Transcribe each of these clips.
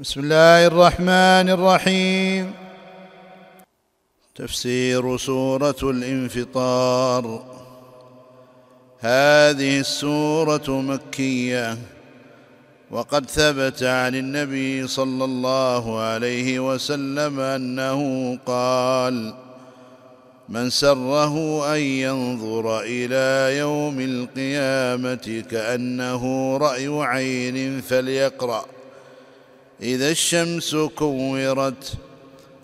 بسم الله الرحمن الرحيم تفسير سوره الانفطار هذه السوره مكيه وقد ثبت عن النبي صلى الله عليه وسلم انه قال من سره ان ينظر إلى يوم القيامه كانه راي عين فليقرا إذا الشمس كورت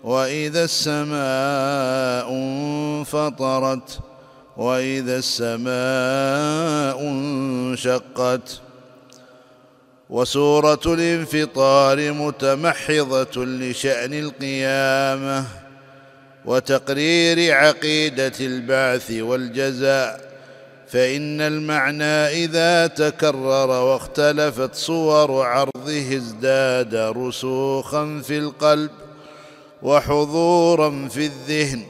وإذا السماء انفطرت وإذا السماء انشقت وسورة الانفطار متمحضة لشأن القيامة وتقرير عقيدة البعث والجزاء فإن المعنى إذا تكرر واختلفت صور عرضه ازداد رسوخا في القلب وحضورا في الذهن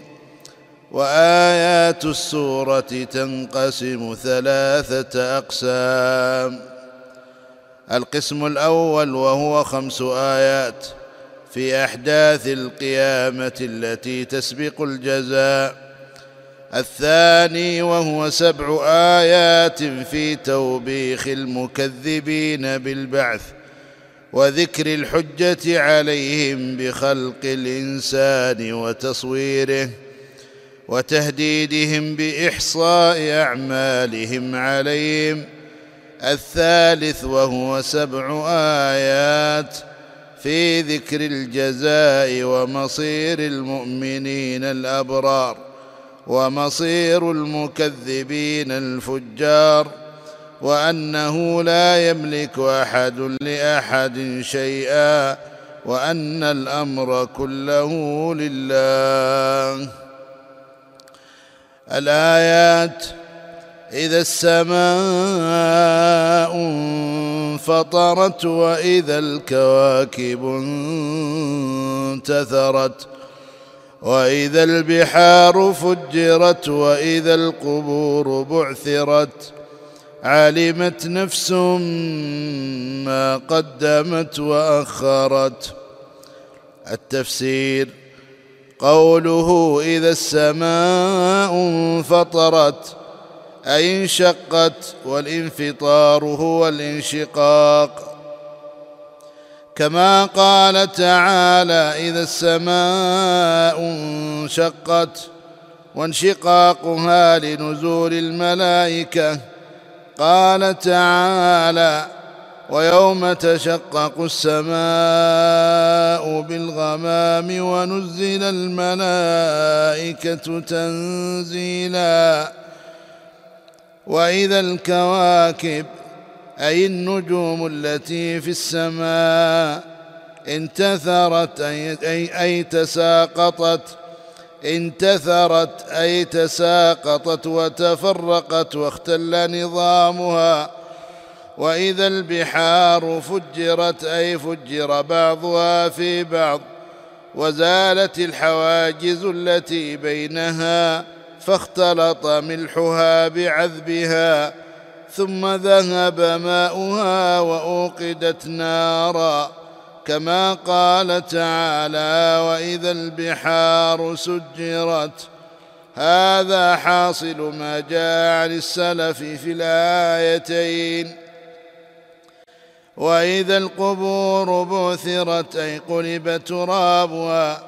وآيات السورة تنقسم ثلاثة أقسام. القسم الأول وهو خمس آيات في أحداث القيامة التي تسبق الجزاء. الثاني وهو سبع آيات في توبيخ المكذبين بالبعث وذكر الحجة عليهم بخلق الإنسان وتصويره وتهديدهم بإحصاء أعمالهم عليهم. الثالث وهو سبع آيات في ذكر الجزاء ومصير المؤمنين الأبرار. ومصير المكذبين الفجار وأنه لا يملك أحد لأحد شيئا وأن الأمر كله لله. الآيات إذا السماء انفطرت وإذا الكواكب انتثرت وإذا البحار فجرت وإذا القبور بعثرت علمت نفس ما قدمت وأخرت. التفسير قوله إذا السماء انفطرت أي انشقت والانفطار هو الانشقاق. كما قال تعالى إذا السماء انشقت وانشقاقها لنزول الملائكة قال تعالى ويوم تشقق السماء بالغمام ونزل الملائكة تنزيلا. وإذا الكواكب أي النجوم التي في السماء انتثرت أي, أي, أي تساقطت انتثرت أي تساقطت وتفرقت واختل نظامها. وإذا البحار فجرت أي فجر بعضها في بعض وزالت الحواجز التي بينها فاختلط ملحها بعذبها. ثم ذهب ماؤها وأوقدت نارا كما قال تعالى وإذا البحار سجرت هذا حاصل ما جاء عن السلف في الآيتين وإذا القبور بعثرت أي قلب ترابها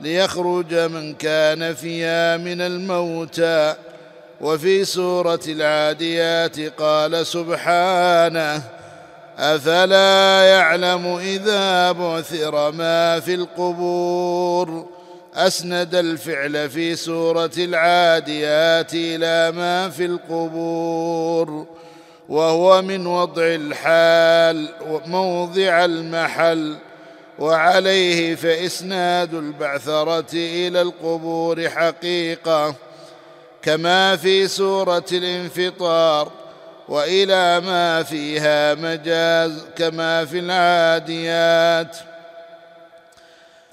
ليخرج من كان فيها من الموتى وفي سورة العاديات قال سبحانه أفلا يعلم إذا بعثر ما في القبور؟ أسند الفعل في سورة العاديات إلى ما في القبور وهو من وضع الحال موضع المحل وعليه فإسناد البعثرة إلى القبور حقيقة. كما في سورة الانفطار وإلى ما فيها مجاز كما في العاديات.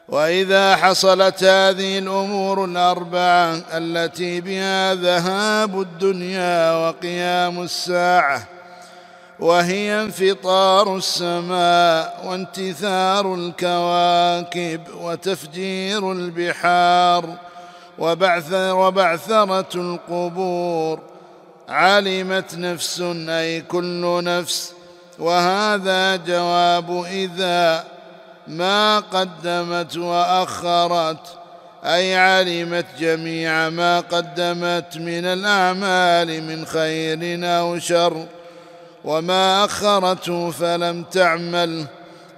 وإذا حصلت هذه الأمور الأربعة التي بها ذهاب الدنيا وقيام الساعة وهي انفطار السماء وانتثار الكواكب وتفجير البحار وبعث وبعثرة القبور. علمت نفس أي كل نفس. وهذا جواب إذا ما قدمت وأخرت. أي علمت جميع ما قدمت من الأعمال من خير أو شر. وما أخرته فلم تعمل.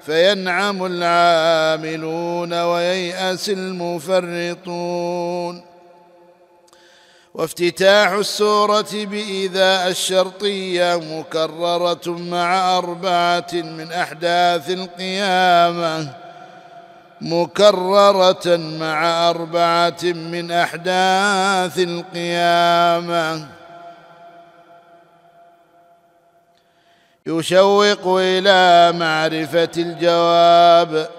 فينعم العاملون وييأس المفرطون. وافتتاح السورة بإذا الشرطية مكررة مع أربعة من أحداث القيامة. مكررة مع أربعة من أحداث القيامة. يشوق إلى معرفة الجواب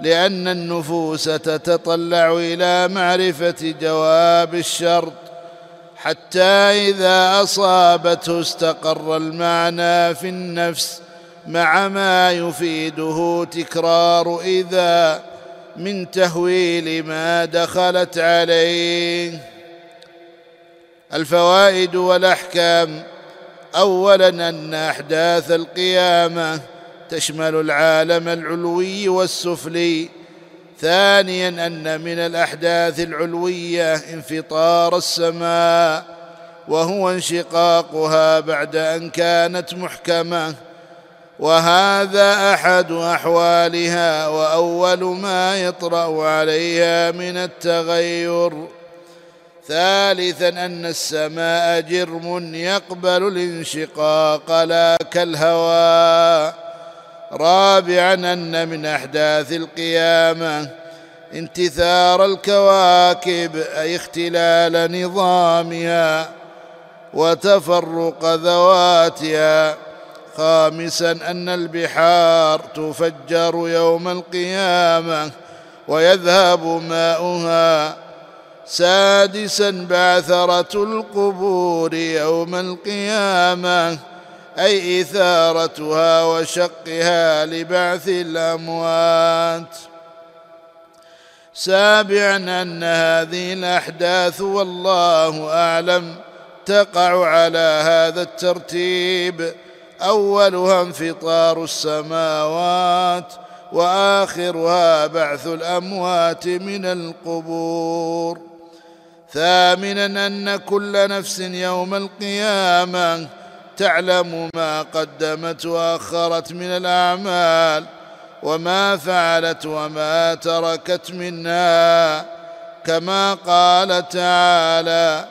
لأن النفوس تتطلع إلى معرفة جواب الشرط حتى إذا أصابته استقر المعنى في النفس مع ما يفيده تكرار إذا من تهويل ما دخلت عليه. الفوائد والأحكام أولا أن أحداث القيامة تشمل العالم العلوي والسفلي. ثانيا أن من الأحداث العلوية انفطار السماء وهو انشقاقها بعد أن كانت محكمة. وهذا أحد أحوالها وأول ما يطرأ عليها من التغير. ثالثا أن السماء جرم يقبل الانشقاق لا كالهواء رابعا أن من أحداث القيامة انتثار الكواكب أي اختلال نظامها وتفرق ذواتها. خامسا أن البحار تفجر يوم القيامة ويذهب ماؤها. سادسا بعثرة القبور يوم القيامة أي إثارتها وشقها لبعث الأموات. سابعا أن هذه الأحداث والله أعلم تقع على هذا الترتيب. أولها انفطار السماوات وآخرها بعث الأموات من القبور. ثامنا أن كل نفس يوم القيامة تعلم ما قدمت وأخرت من الأعمال وما فعلت وما تركت منها كما قال تعالى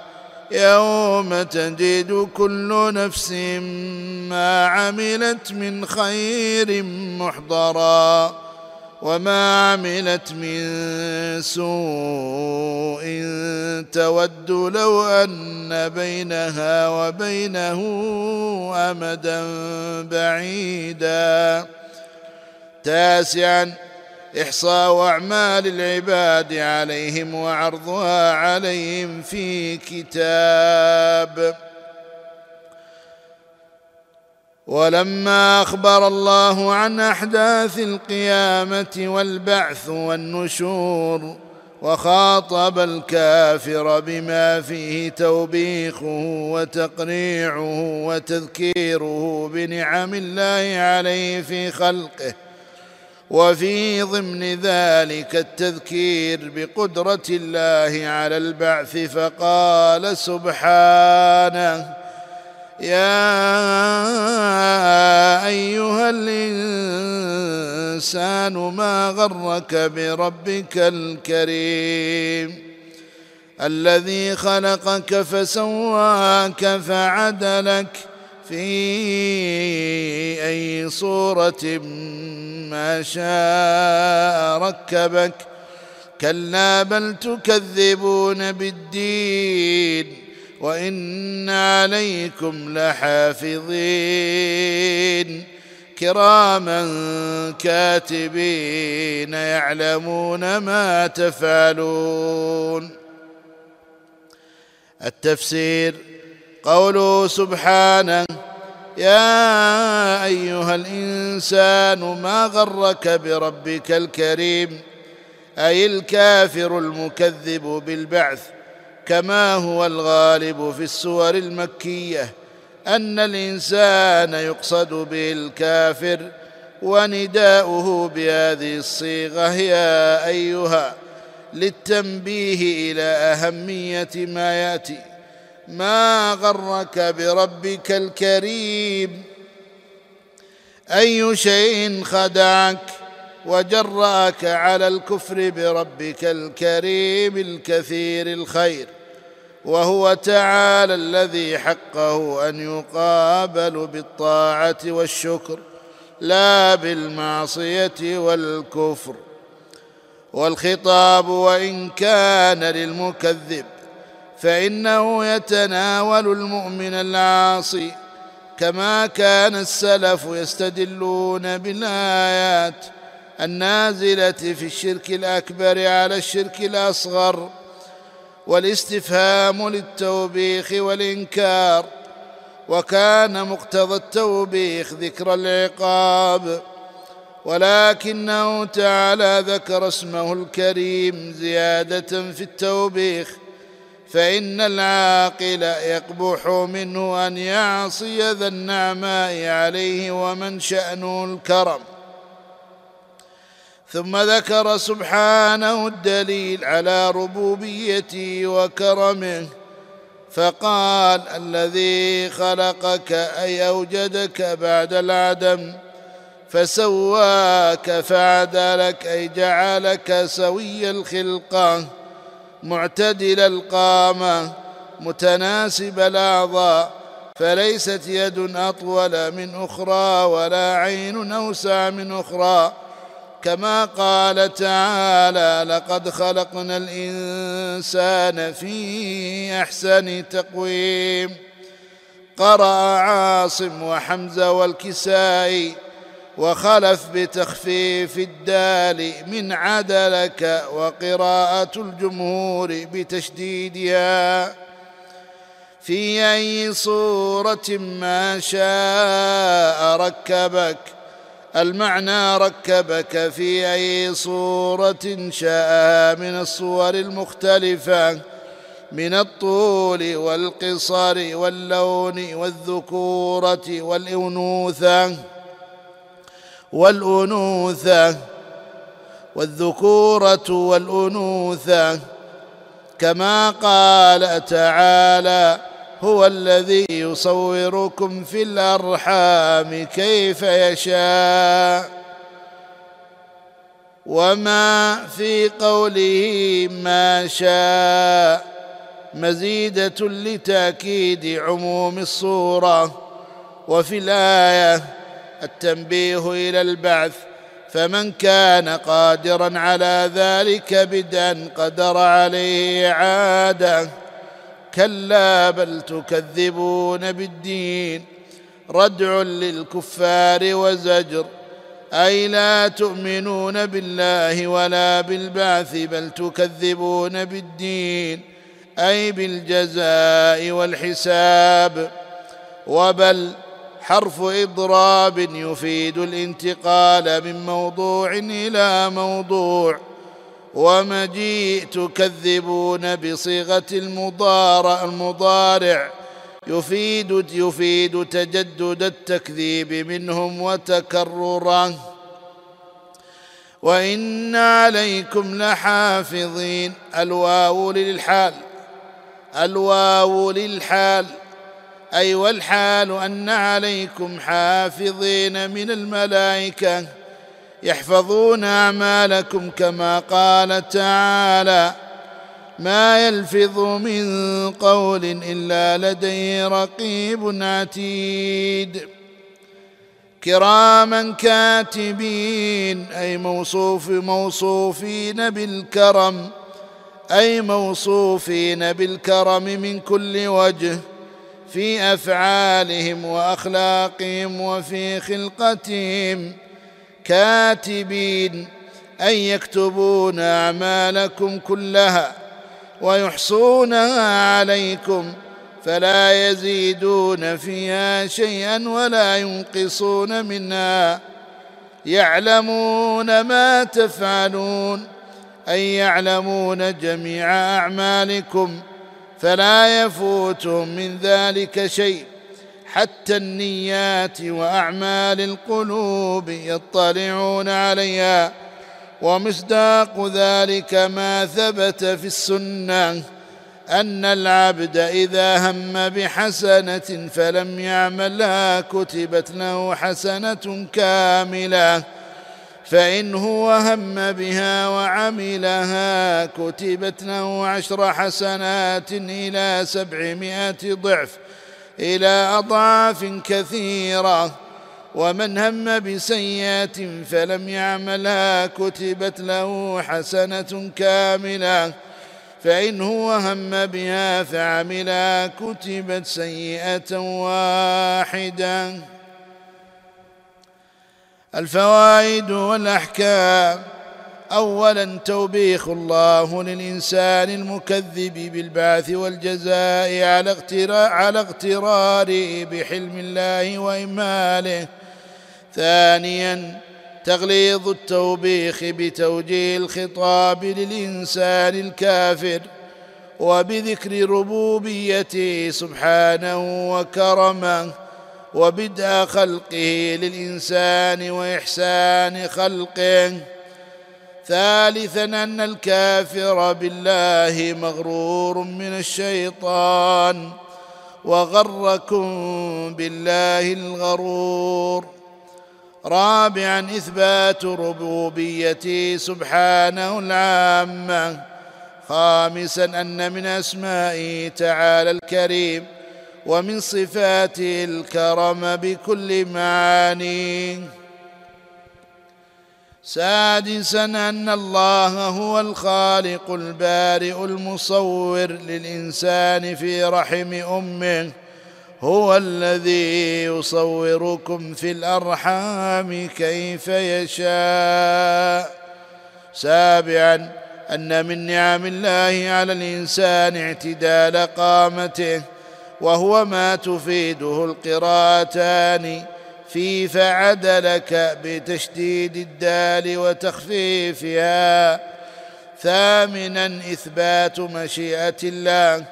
يوم تجد كل نفس ما عملت من خير محضرا وما عملت من سوء تود لو أن بينها وبينه أمدا بعيدا. تاسعا إحصاء أعمال العباد عليهم وعرضها عليهم في كتاب. ولما أخبر الله عن أحداث القيامة والبعث والنشور وخاطب الكافر بما فيه توبيخه وتقريعه وتذكيره بنعم الله عليه في خلقه وفي ضمن ذلك التذكير بقدرة الله على البعث فقال سبحانه يا أيها الإنسان ما غرك بربك الكريم الذي خلقك فسواك فعدلك في أي صورة ما شاء ركبك كلا بل تكذبون بالدين وإن عليكم لحافظين. كراما كاتبين يعلمون ما تفعلون. التفسير قوله سبحانه يا أيها الإنسان ما غرك بربك الكريم أي الكافر المكذب بالبعث كما هو الغالب في السور المكية أن الإنسان يقصد به الكافر ونداؤه بهذه الصيغة يا أيها للتنبيه إلى أهمية ما يأتي. ما غرك بربك الكريم؟ أي شيء خدعك؟ وجراك على الكفر بربك الكريم الكثير الخير وهو تعالى الذي حقه أن يقابل بالطاعة والشكر لا بالمعصية والكفر. والخطاب وإن كان للمكذب فإنه يتناول المؤمن العاصي كما كان السلف يستدلون بالآيات النازلة في الشرك الأكبر على الشرك الأصغر والاستفهام للتوبيخ والإنكار وكان مقتضى التوبيخ ذكر العقاب ولكنه تعالى ذكر اسمه الكريم زيادة في التوبيخ فإن العاقل يقبح منه أن يعصي ذا النعماء عليه ومن شأنه الكرم. ثم ذكر سبحانه الدليل على ربوبيته وكرمه فقال الذي خلقك أي أوجدك بعد العدم فسواك فعدلك أي جعلك سوي الخلقه معتدل القامة متناسب الأعضاء فليست يد أطول من أخرى ولا عين أوسع من أخرى. كما قال تعالى لقد خلقنا الإنسان في أحسن تقويم. قرأ عاصم وحمزة والكسائي وخلف بتخفيف الدال من عدلك وقراءة الجمهور بتشديدها. في أي صورة ما شاء ركبك المعنى ركبك في أي صورة شاء من الصور المختلفة من الطول والقصر واللون والذكورة والأنوثة والأنوثة والذكورة والأنوثة كما قال تعالى هو الذي يصوركم في الأرحام كيف يشاء. وما في قوله ما شاء. مزيدة لتأكيد عموم الصورة. وفي الآية التنبيه إلى البعث فمن كان قادرا على ذلك بدا قدر عليه إعادة. كلا بل تكذبون بالدين ردع للكفار وزجر أي لا تؤمنون بالله ولا بالبعث بل تكذبون بالدين أي بالجزاء والحساب وبل حرف إضراب يفيد الانتقال من موضوع إلى موضوع ومجيء تكذبون بصيغة المضارع المضارع. يفيد يفيد تجدد التكذيب منهم وتكرره وإن عليكم لحافظين. الواو للحال. الواو للحال. أي والحال أن عليكم حافظين من الملائكة. يحفظون أعمالكم كما قال تعالى ما يلفظ من قول إلا لديه رقيب عتيد كراما كاتبين أي موصوف موصوفين بالكرم أي موصوفين بالكرم من كل وجه في أفعالهم وأخلاقهم وفي خلقتهم. كاتبين أن يكتبون أعمالكم كلها ويحصونها عليكم فلا يزيدون فيها شيئا ولا ينقصون منها. يعلمون ما تفعلون أي يعلمون جميع أعمالكم فلا يفوتهم من ذلك شيء. حتى النيات وأعمال القلوب يطلعون عليها ومصداق ذلك ما ثبت في السنة أن العبد إذا هم بحسنة فلم يعملها كتبت له حسنة كاملة فإن هو هم بها وعملها كتبت له عشر حسنات إلى سبعمائة ضعف إلى أضعاف كثيرة ومن هم بسيئة فلم يعملها كتبت له حسنة كاملة فإن هو هم بها فعملها كتبت سيئة واحدة. الفوائد والأحكام. أولا توبيخ الله للإنسان المكذب بالبعث والجزاء على اغترار على اغتراره بحلم الله وإماله. ثانيا تغليظ التوبيخ بتوجيه الخطاب للإنسان الكافر وبذكر ربوبيته سبحانه وكرمه وبدء خلقه للإنسان وإحسان خلقه. ثالثا أن الكافر بالله مغرور من الشيطان وغركم بالله الغرور. رابعا إثبات ربوبيته سبحانه العامة. خامسا أن من أسمائه تعالى الكريم ومن صفاته الكرم بكل معانيه. سادسا أن الله هو الخالق البارئ المصور للإنسان في رحم أمه هو الذي يصوركم في الأرحام كيف يشاء. سابعا أن من نعم الله على الإنسان اعتدال قامته وهو ما تفيده القراءتان. في فعدلك بتشديد الدال وتخفيفها. ثامنا إثبات مشيئة الله.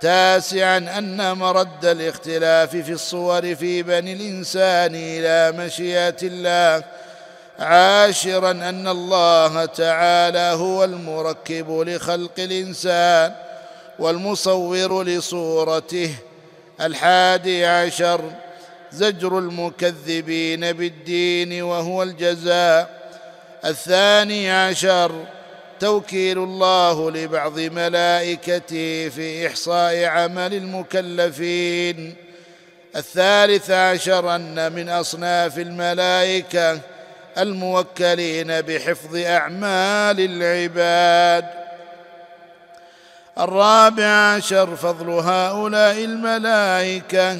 تاسعا أن مرد الاختلاف في الصور في بني الإنسان إلى مشيئة الله. عاشرا أن الله تعالى هو المركب لخلق الإنسان والمصور لصورته. الحادي عشر زجر المكذبين بالدين وهو الجزاء. الثاني عشر توكيل الله لبعض ملائكته في إحصاء عمل المكلفين. الثالث عشر أن من أصناف الملائكة الموكلين بحفظ أعمال العباد. الرابع عشر فضل هؤلاء الملائكة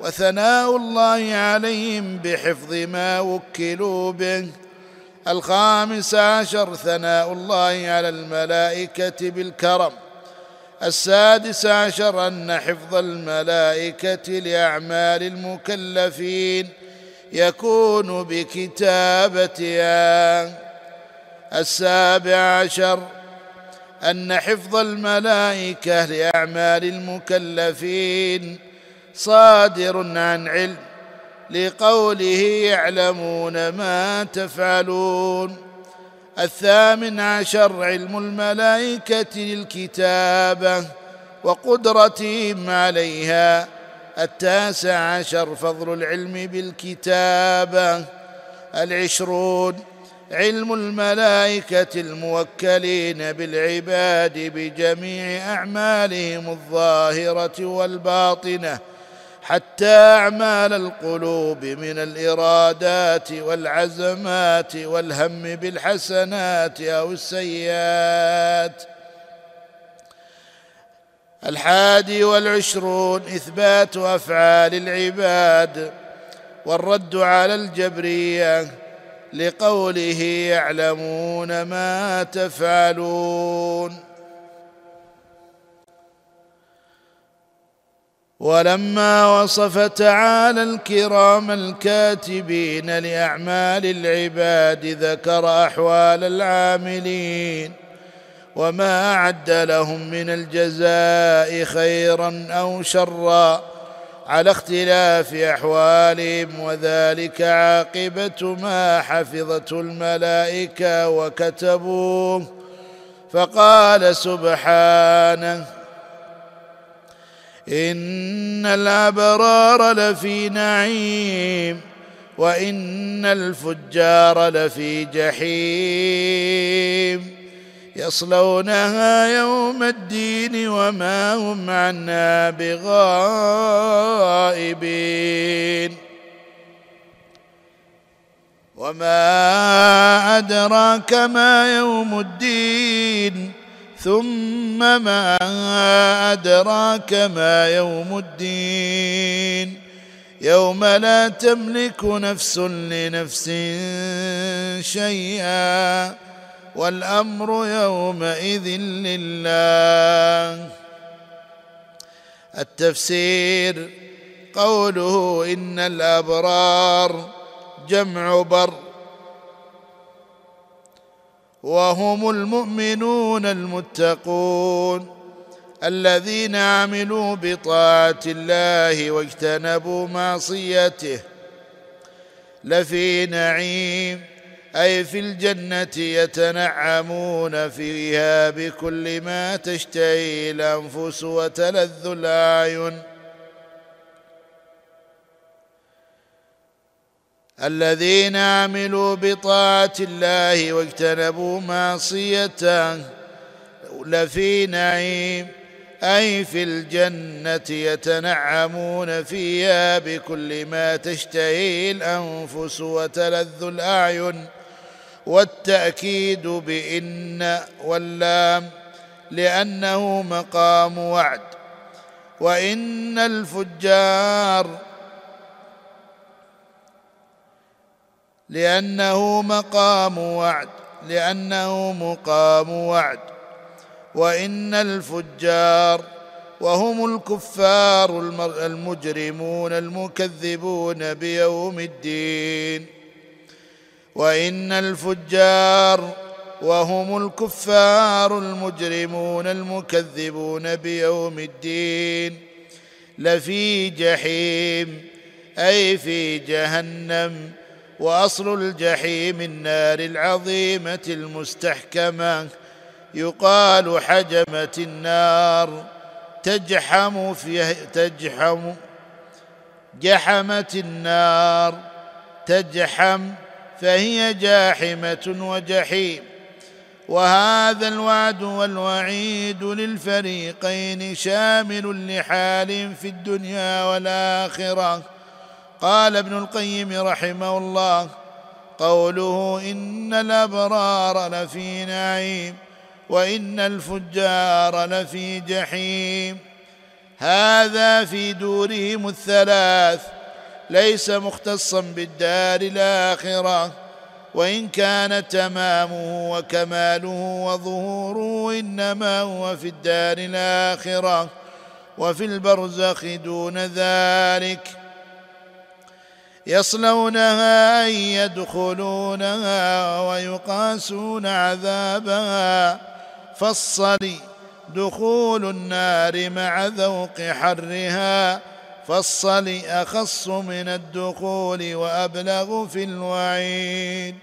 وثناء الله عليهم بحفظ ما وكلوا به. الخامس عشر ثناء الله على الملائكة بالكرم. السادس عشر أن حفظ الملائكة لأعمال المكلفين يكون بكتابتها. السابع عشر أن حفظ الملائكة لأعمال المكلفين صادر عن علم لقوله يعلمون ما تفعلون. الثامن عشر علم الملائكة للكتابة وقدرتهم عليها. التاسع عشر فضل العلم بالكتابة. العشرون علم الملائكة الموكلين بالعباد بجميع أعمالهم الظاهرة والباطنة. حتى أعمال القلوب من الإرادات والعزمات والهم بالحسنات أو السيئات. الحادي والعشرون إثبات أفعال العباد والرد على الجبرية لقوله يعلمون ما تفعلون. ولما وصف تعالى الكرام الكاتبين لأعمال العباد ذكر أحوال العاملين وما أعد لهم من الجزاء خيرا أو شرا على اختلاف أحوالهم وذلك عاقبة ما حفظته الملائكة وكتبوه. فقال سبحانه إن الأبرار لفي نعيم وإن الفجار لفي جحيم يصلونها يوم الدين وما هم عنها بغائبين وما أدراك ما يوم الدين ثم ما أدراك ما يوم الدين يوم لا تملك نفس لنفس شيئا والأمر يومئذ لله التفسير قوله إن الأبرار جمع بر وهم المؤمنون المتقون الذين عملوا بطاعة الله واجتنبوا معصيته لفي نعيم أي في الجنة يتنعمون فيها بكل ما تشتهي الأنفس وتلذ الأعين. الذين عملوا بطاعة الله واجتنبوا معصيته لفي نعيم. أي في الجنة يتنعمون فيها بكل ما تشتهي الأنفس وتلذ الأعين. والتأكيد بإن واللام لأنه مقام وعد. وإن الفجار لأنه مقام وعد لأنه مقام وعد. وإن الفجار وهم الكفار المجرمون المكذبون بيوم الدين. وإن الفجار وهم الكفار المجرمون المكذبون بيوم الدين. لفي جحيم أي في جهنم وأصل الجحيم النار العظيمة المستحكمة يقال حجمت النار تجحم فيها تجحم جحمت النار تجحم فهي جاحمة وجحيم. وهذا الوعد والوعيد للفريقين شامل لحال في الدنيا والآخرة. قال ابن القيم رحمه الله قوله إن الأبرار لفي نعيم وإن الفجار لفي جحيم. هذا في دورهم الثلاث ليس مختصا بالدار الآخرة وإن كان تمامه وكماله وظهوره إنما هو في الدار الآخرة وفي البرزخ دون ذلك. يصلونها أي يدخلونها ويقاسون عذابها. فالصل دخول النار مع ذوق حرها. فالصل أخص من الدخول وأبلغ في الوعيد.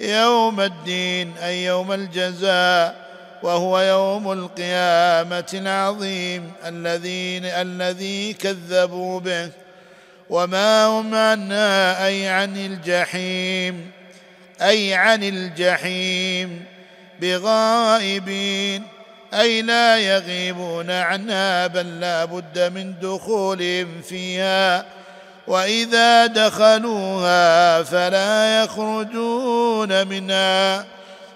يوم الدين أي يوم الجزاء وهو يوم القيامة العظيم الذين الذي كذبوا به. وما هم عنها اي عن الجحيم اي عن الجحيم بغائبين اي لا يغيبون عنها بل لا بد من دخولهم فيها واذا دخلوها فلا يخرجون منها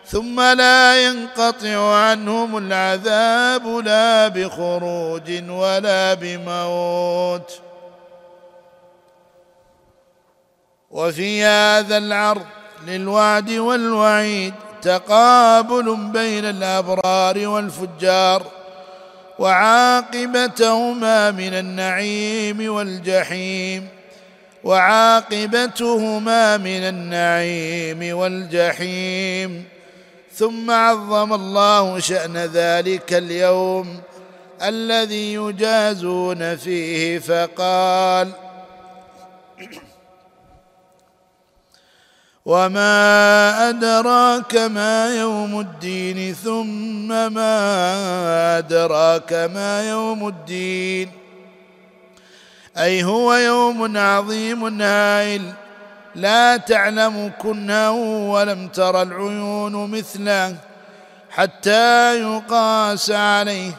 ثم لا ينقطع عنهم العذاب لا بخروج ولا بموت وفي هذا العرض للوعد والوعيد تقابل بين الأبرار والفجار وعاقبتهما من النعيم والجحيم وعاقبتهما من النعيم والجحيم ثم عظم الله شأن ذلك اليوم الذي يجازون فيه فقال وما أدراك ما يوم الدين ثم ما أدراك ما يوم الدين أي هو يوم عظيم هائل لا تعلم كنه ولم تر العيون مثله حتى يقاس عليه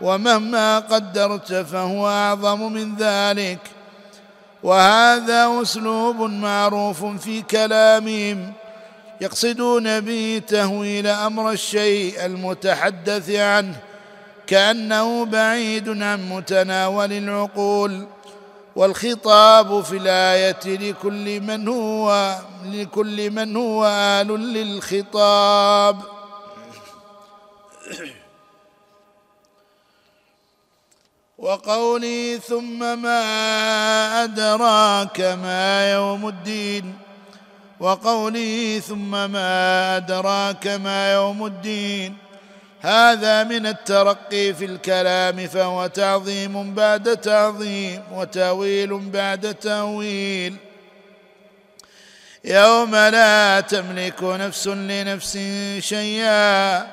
ومهما قدرت فهو أعظم من ذلك وهذا أسلوب معروف في كلامهم يقصدون به تهويل أمر الشيء المتحدث عنه كأنه بعيد عن متناول العقول والخطاب في الآية لكل من هو لكل من هو آل للخطاب. وقولي ثم ما أدراك ما يوم الدين. وقولي ثم ما أدراك ما يوم الدين. هذا من الترقي في الكلام فهو تعظيم بعد تعظيم وتأويل بعد تأويل. يوم لا تملك نفس لنفس شيئا.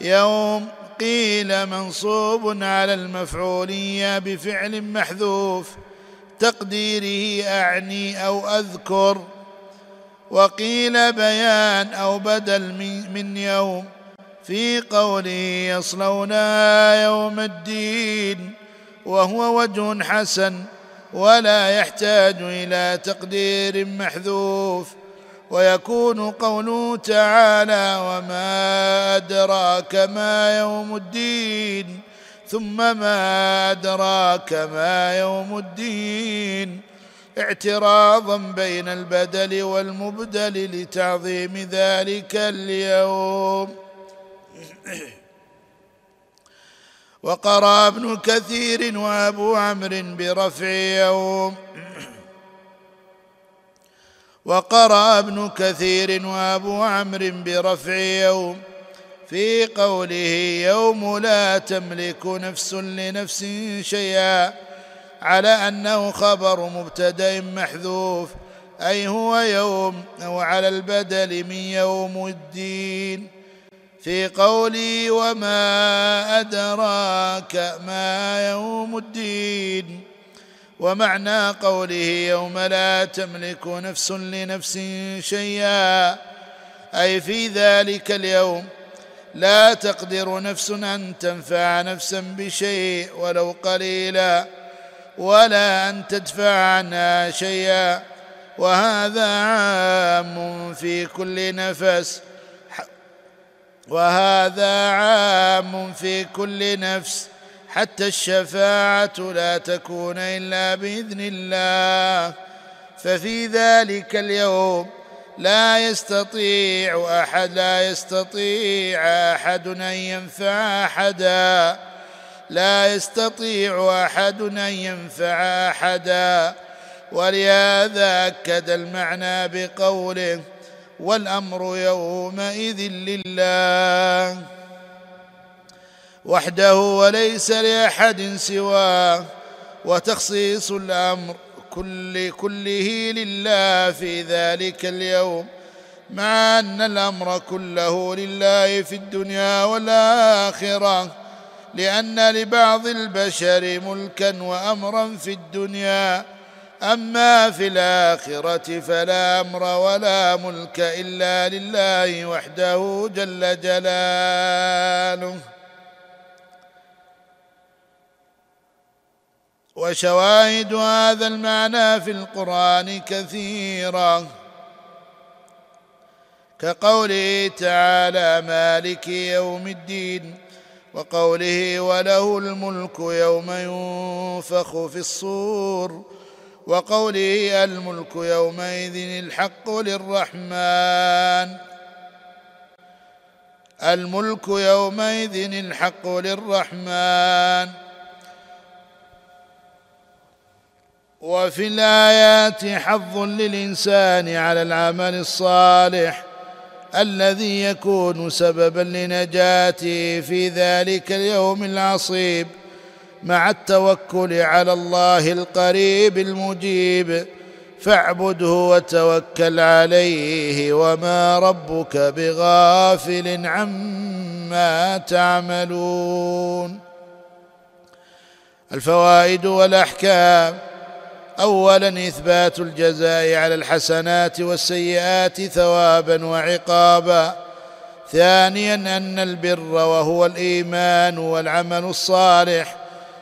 يوم قيل منصوب على المفعولية بفعل محذوف. تقديره أعني أو أذكر. وقيل بيان أو بدل من يوم. في قوله يصلونها يوم الدين. وهو وجه حسن ولا يحتاج إلى تقدير محذوف. ويكون قوله تعالى وما أدراك ما يوم الدين ثم ما أدراك ما يوم الدين. اعتراضا بين البدل والمبدل لتعظيم ذلك اليوم. وقرأ ابن كثير وأبو عمرو برفع يوم. وقرأ ابن كثير وأبو عمرو برفع يوم. في قوله يوم لا تملك نفس لنفس شيئا على أنه خبر مبتدأ محذوف أي هو يوم أو على البدل من يوم الدين. في قولي وما أدراك ما يوم الدين. ومعنى قوله يوم لا تملك نفس لنفس شيئا أي في ذلك اليوم لا تقدر نفس أن تنفع نفسا بشيء ولو قليلا ولا أن تدفع عنها شيئا. وهذا عام في كل نفس وهذا عام في كل نفس. حتى الشفاعة لا تكون إلا بإذن الله. ففي ذلك اليوم لا يستطيع أحد لا يستطيع أحد أن ينفع أحدا. لا يستطيع أحد أن ينفع أحدا. ولهذا أكد المعنى بقوله والأمر يومئذ لله وحده وليس لأحد سواه وتخصيص الأمر كل كله لله في ذلك اليوم مع أن الأمر كله لله في الدنيا والآخرة لأن لبعض البشر ملكا وأمرا في الدنيا أما في الآخرة فلا أمر ولا ملك إلا لله وحده جل جلاله. وشواهد هذا المعنى في القرآن كثيرة. كقوله تعالى مالك يوم الدين وقوله وله الملك يوم ينفخ في الصور وقوله الملك يومئذ الحق للرحمن. الملك يومئذ الحق للرحمن. وفي الآيات حظ للإنسان على العمل الصالح الذي يكون سببا لنجاته في ذلك اليوم العصيب مع التوكل على الله القريب المجيب. فاعبده وتوكل عليه وما ربك بغافل عما تعملون. الفوائد والأحكام. اولا إثبات الجزاء على الحسنات والسيئات ثوابا وعقابا. ثانيا أن البر وهو الإيمان والعمل الصالح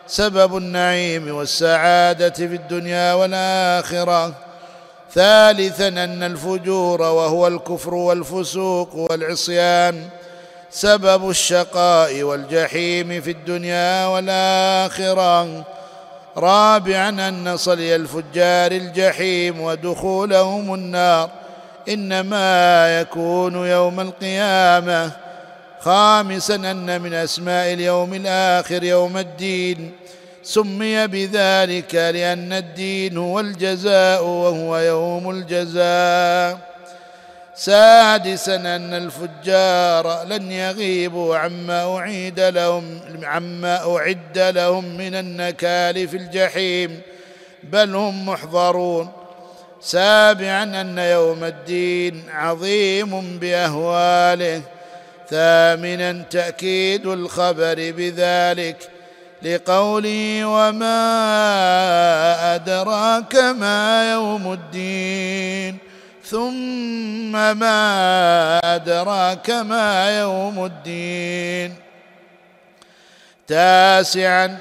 سبب النعيم والسعادة في الدنيا والآخرة. ثالثا أن الفجور وهو الكفر والفسوق والعصيان سبب الشقاء والجحيم في الدنيا والآخرة. رابعا أن صلي الفجار الجحيم ودخولهم النار. إنما يكون يوم القيامة. خامسا أن من أسماء اليوم الآخر يوم الدين. سمي بذلك لأن الدين هو الجزاء وهو يوم الجزاء. سادسا أن الفجار لن يغيبوا عما أعيد لهم عما أعد لهم من النكال في الجحيم. بل هم محضرون. سابعا أن يوم الدين عظيم بأهواله. ثامنا تأكيد الخبر بذلك. لقوله وما أدراك ما يوم الدين. ثم ما أدراك ما يوم الدين. تاسعا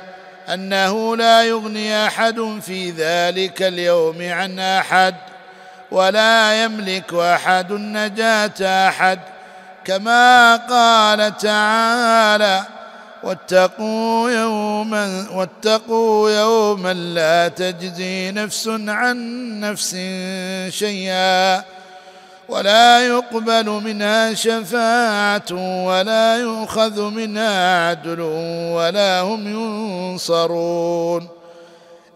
أنه لا يغني أحد في ذلك اليوم عن أحد ولا يملك أحد نجاة أحد كما قال تعالى واتقوا يوما واتقوا يوما لا تجزي نفس عن نفس شيئا ولا يقبل منها شفاعة ولا يؤخذ منها عدل ولا هم ينصرون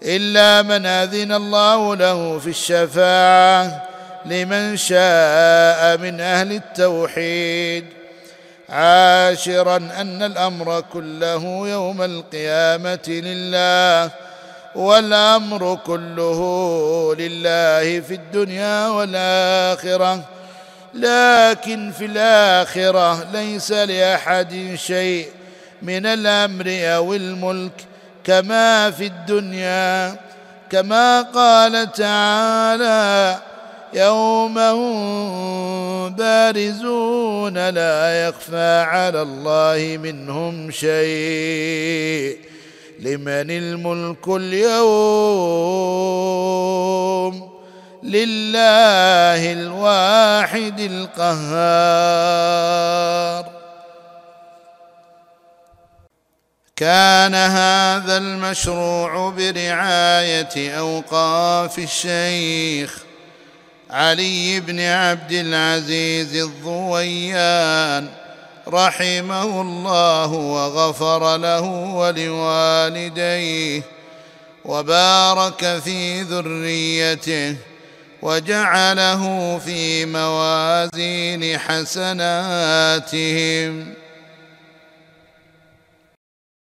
إلا من أذن الله له في الشفاعة لمن شاء من أهل التوحيد. عاشرا أن الأمر كله يوم القيامة لله والأمر كله لله في الدنيا والآخرة. لكن في الآخرة ليس لأحد شيء من الأمر أو الملك كما في الدنيا كما قال تعالى يوم بارزون لا يخفى على الله منهم شيء. لمن الملك اليوم؟ لله الواحد القهار. كان هذا المشروع برعاية أوقاف الشيخ علي بن عبد العزيز الضويان رحمه الله وغفر له ولوالديه وبارك في ذريته وجعله في موازين حسناتهم.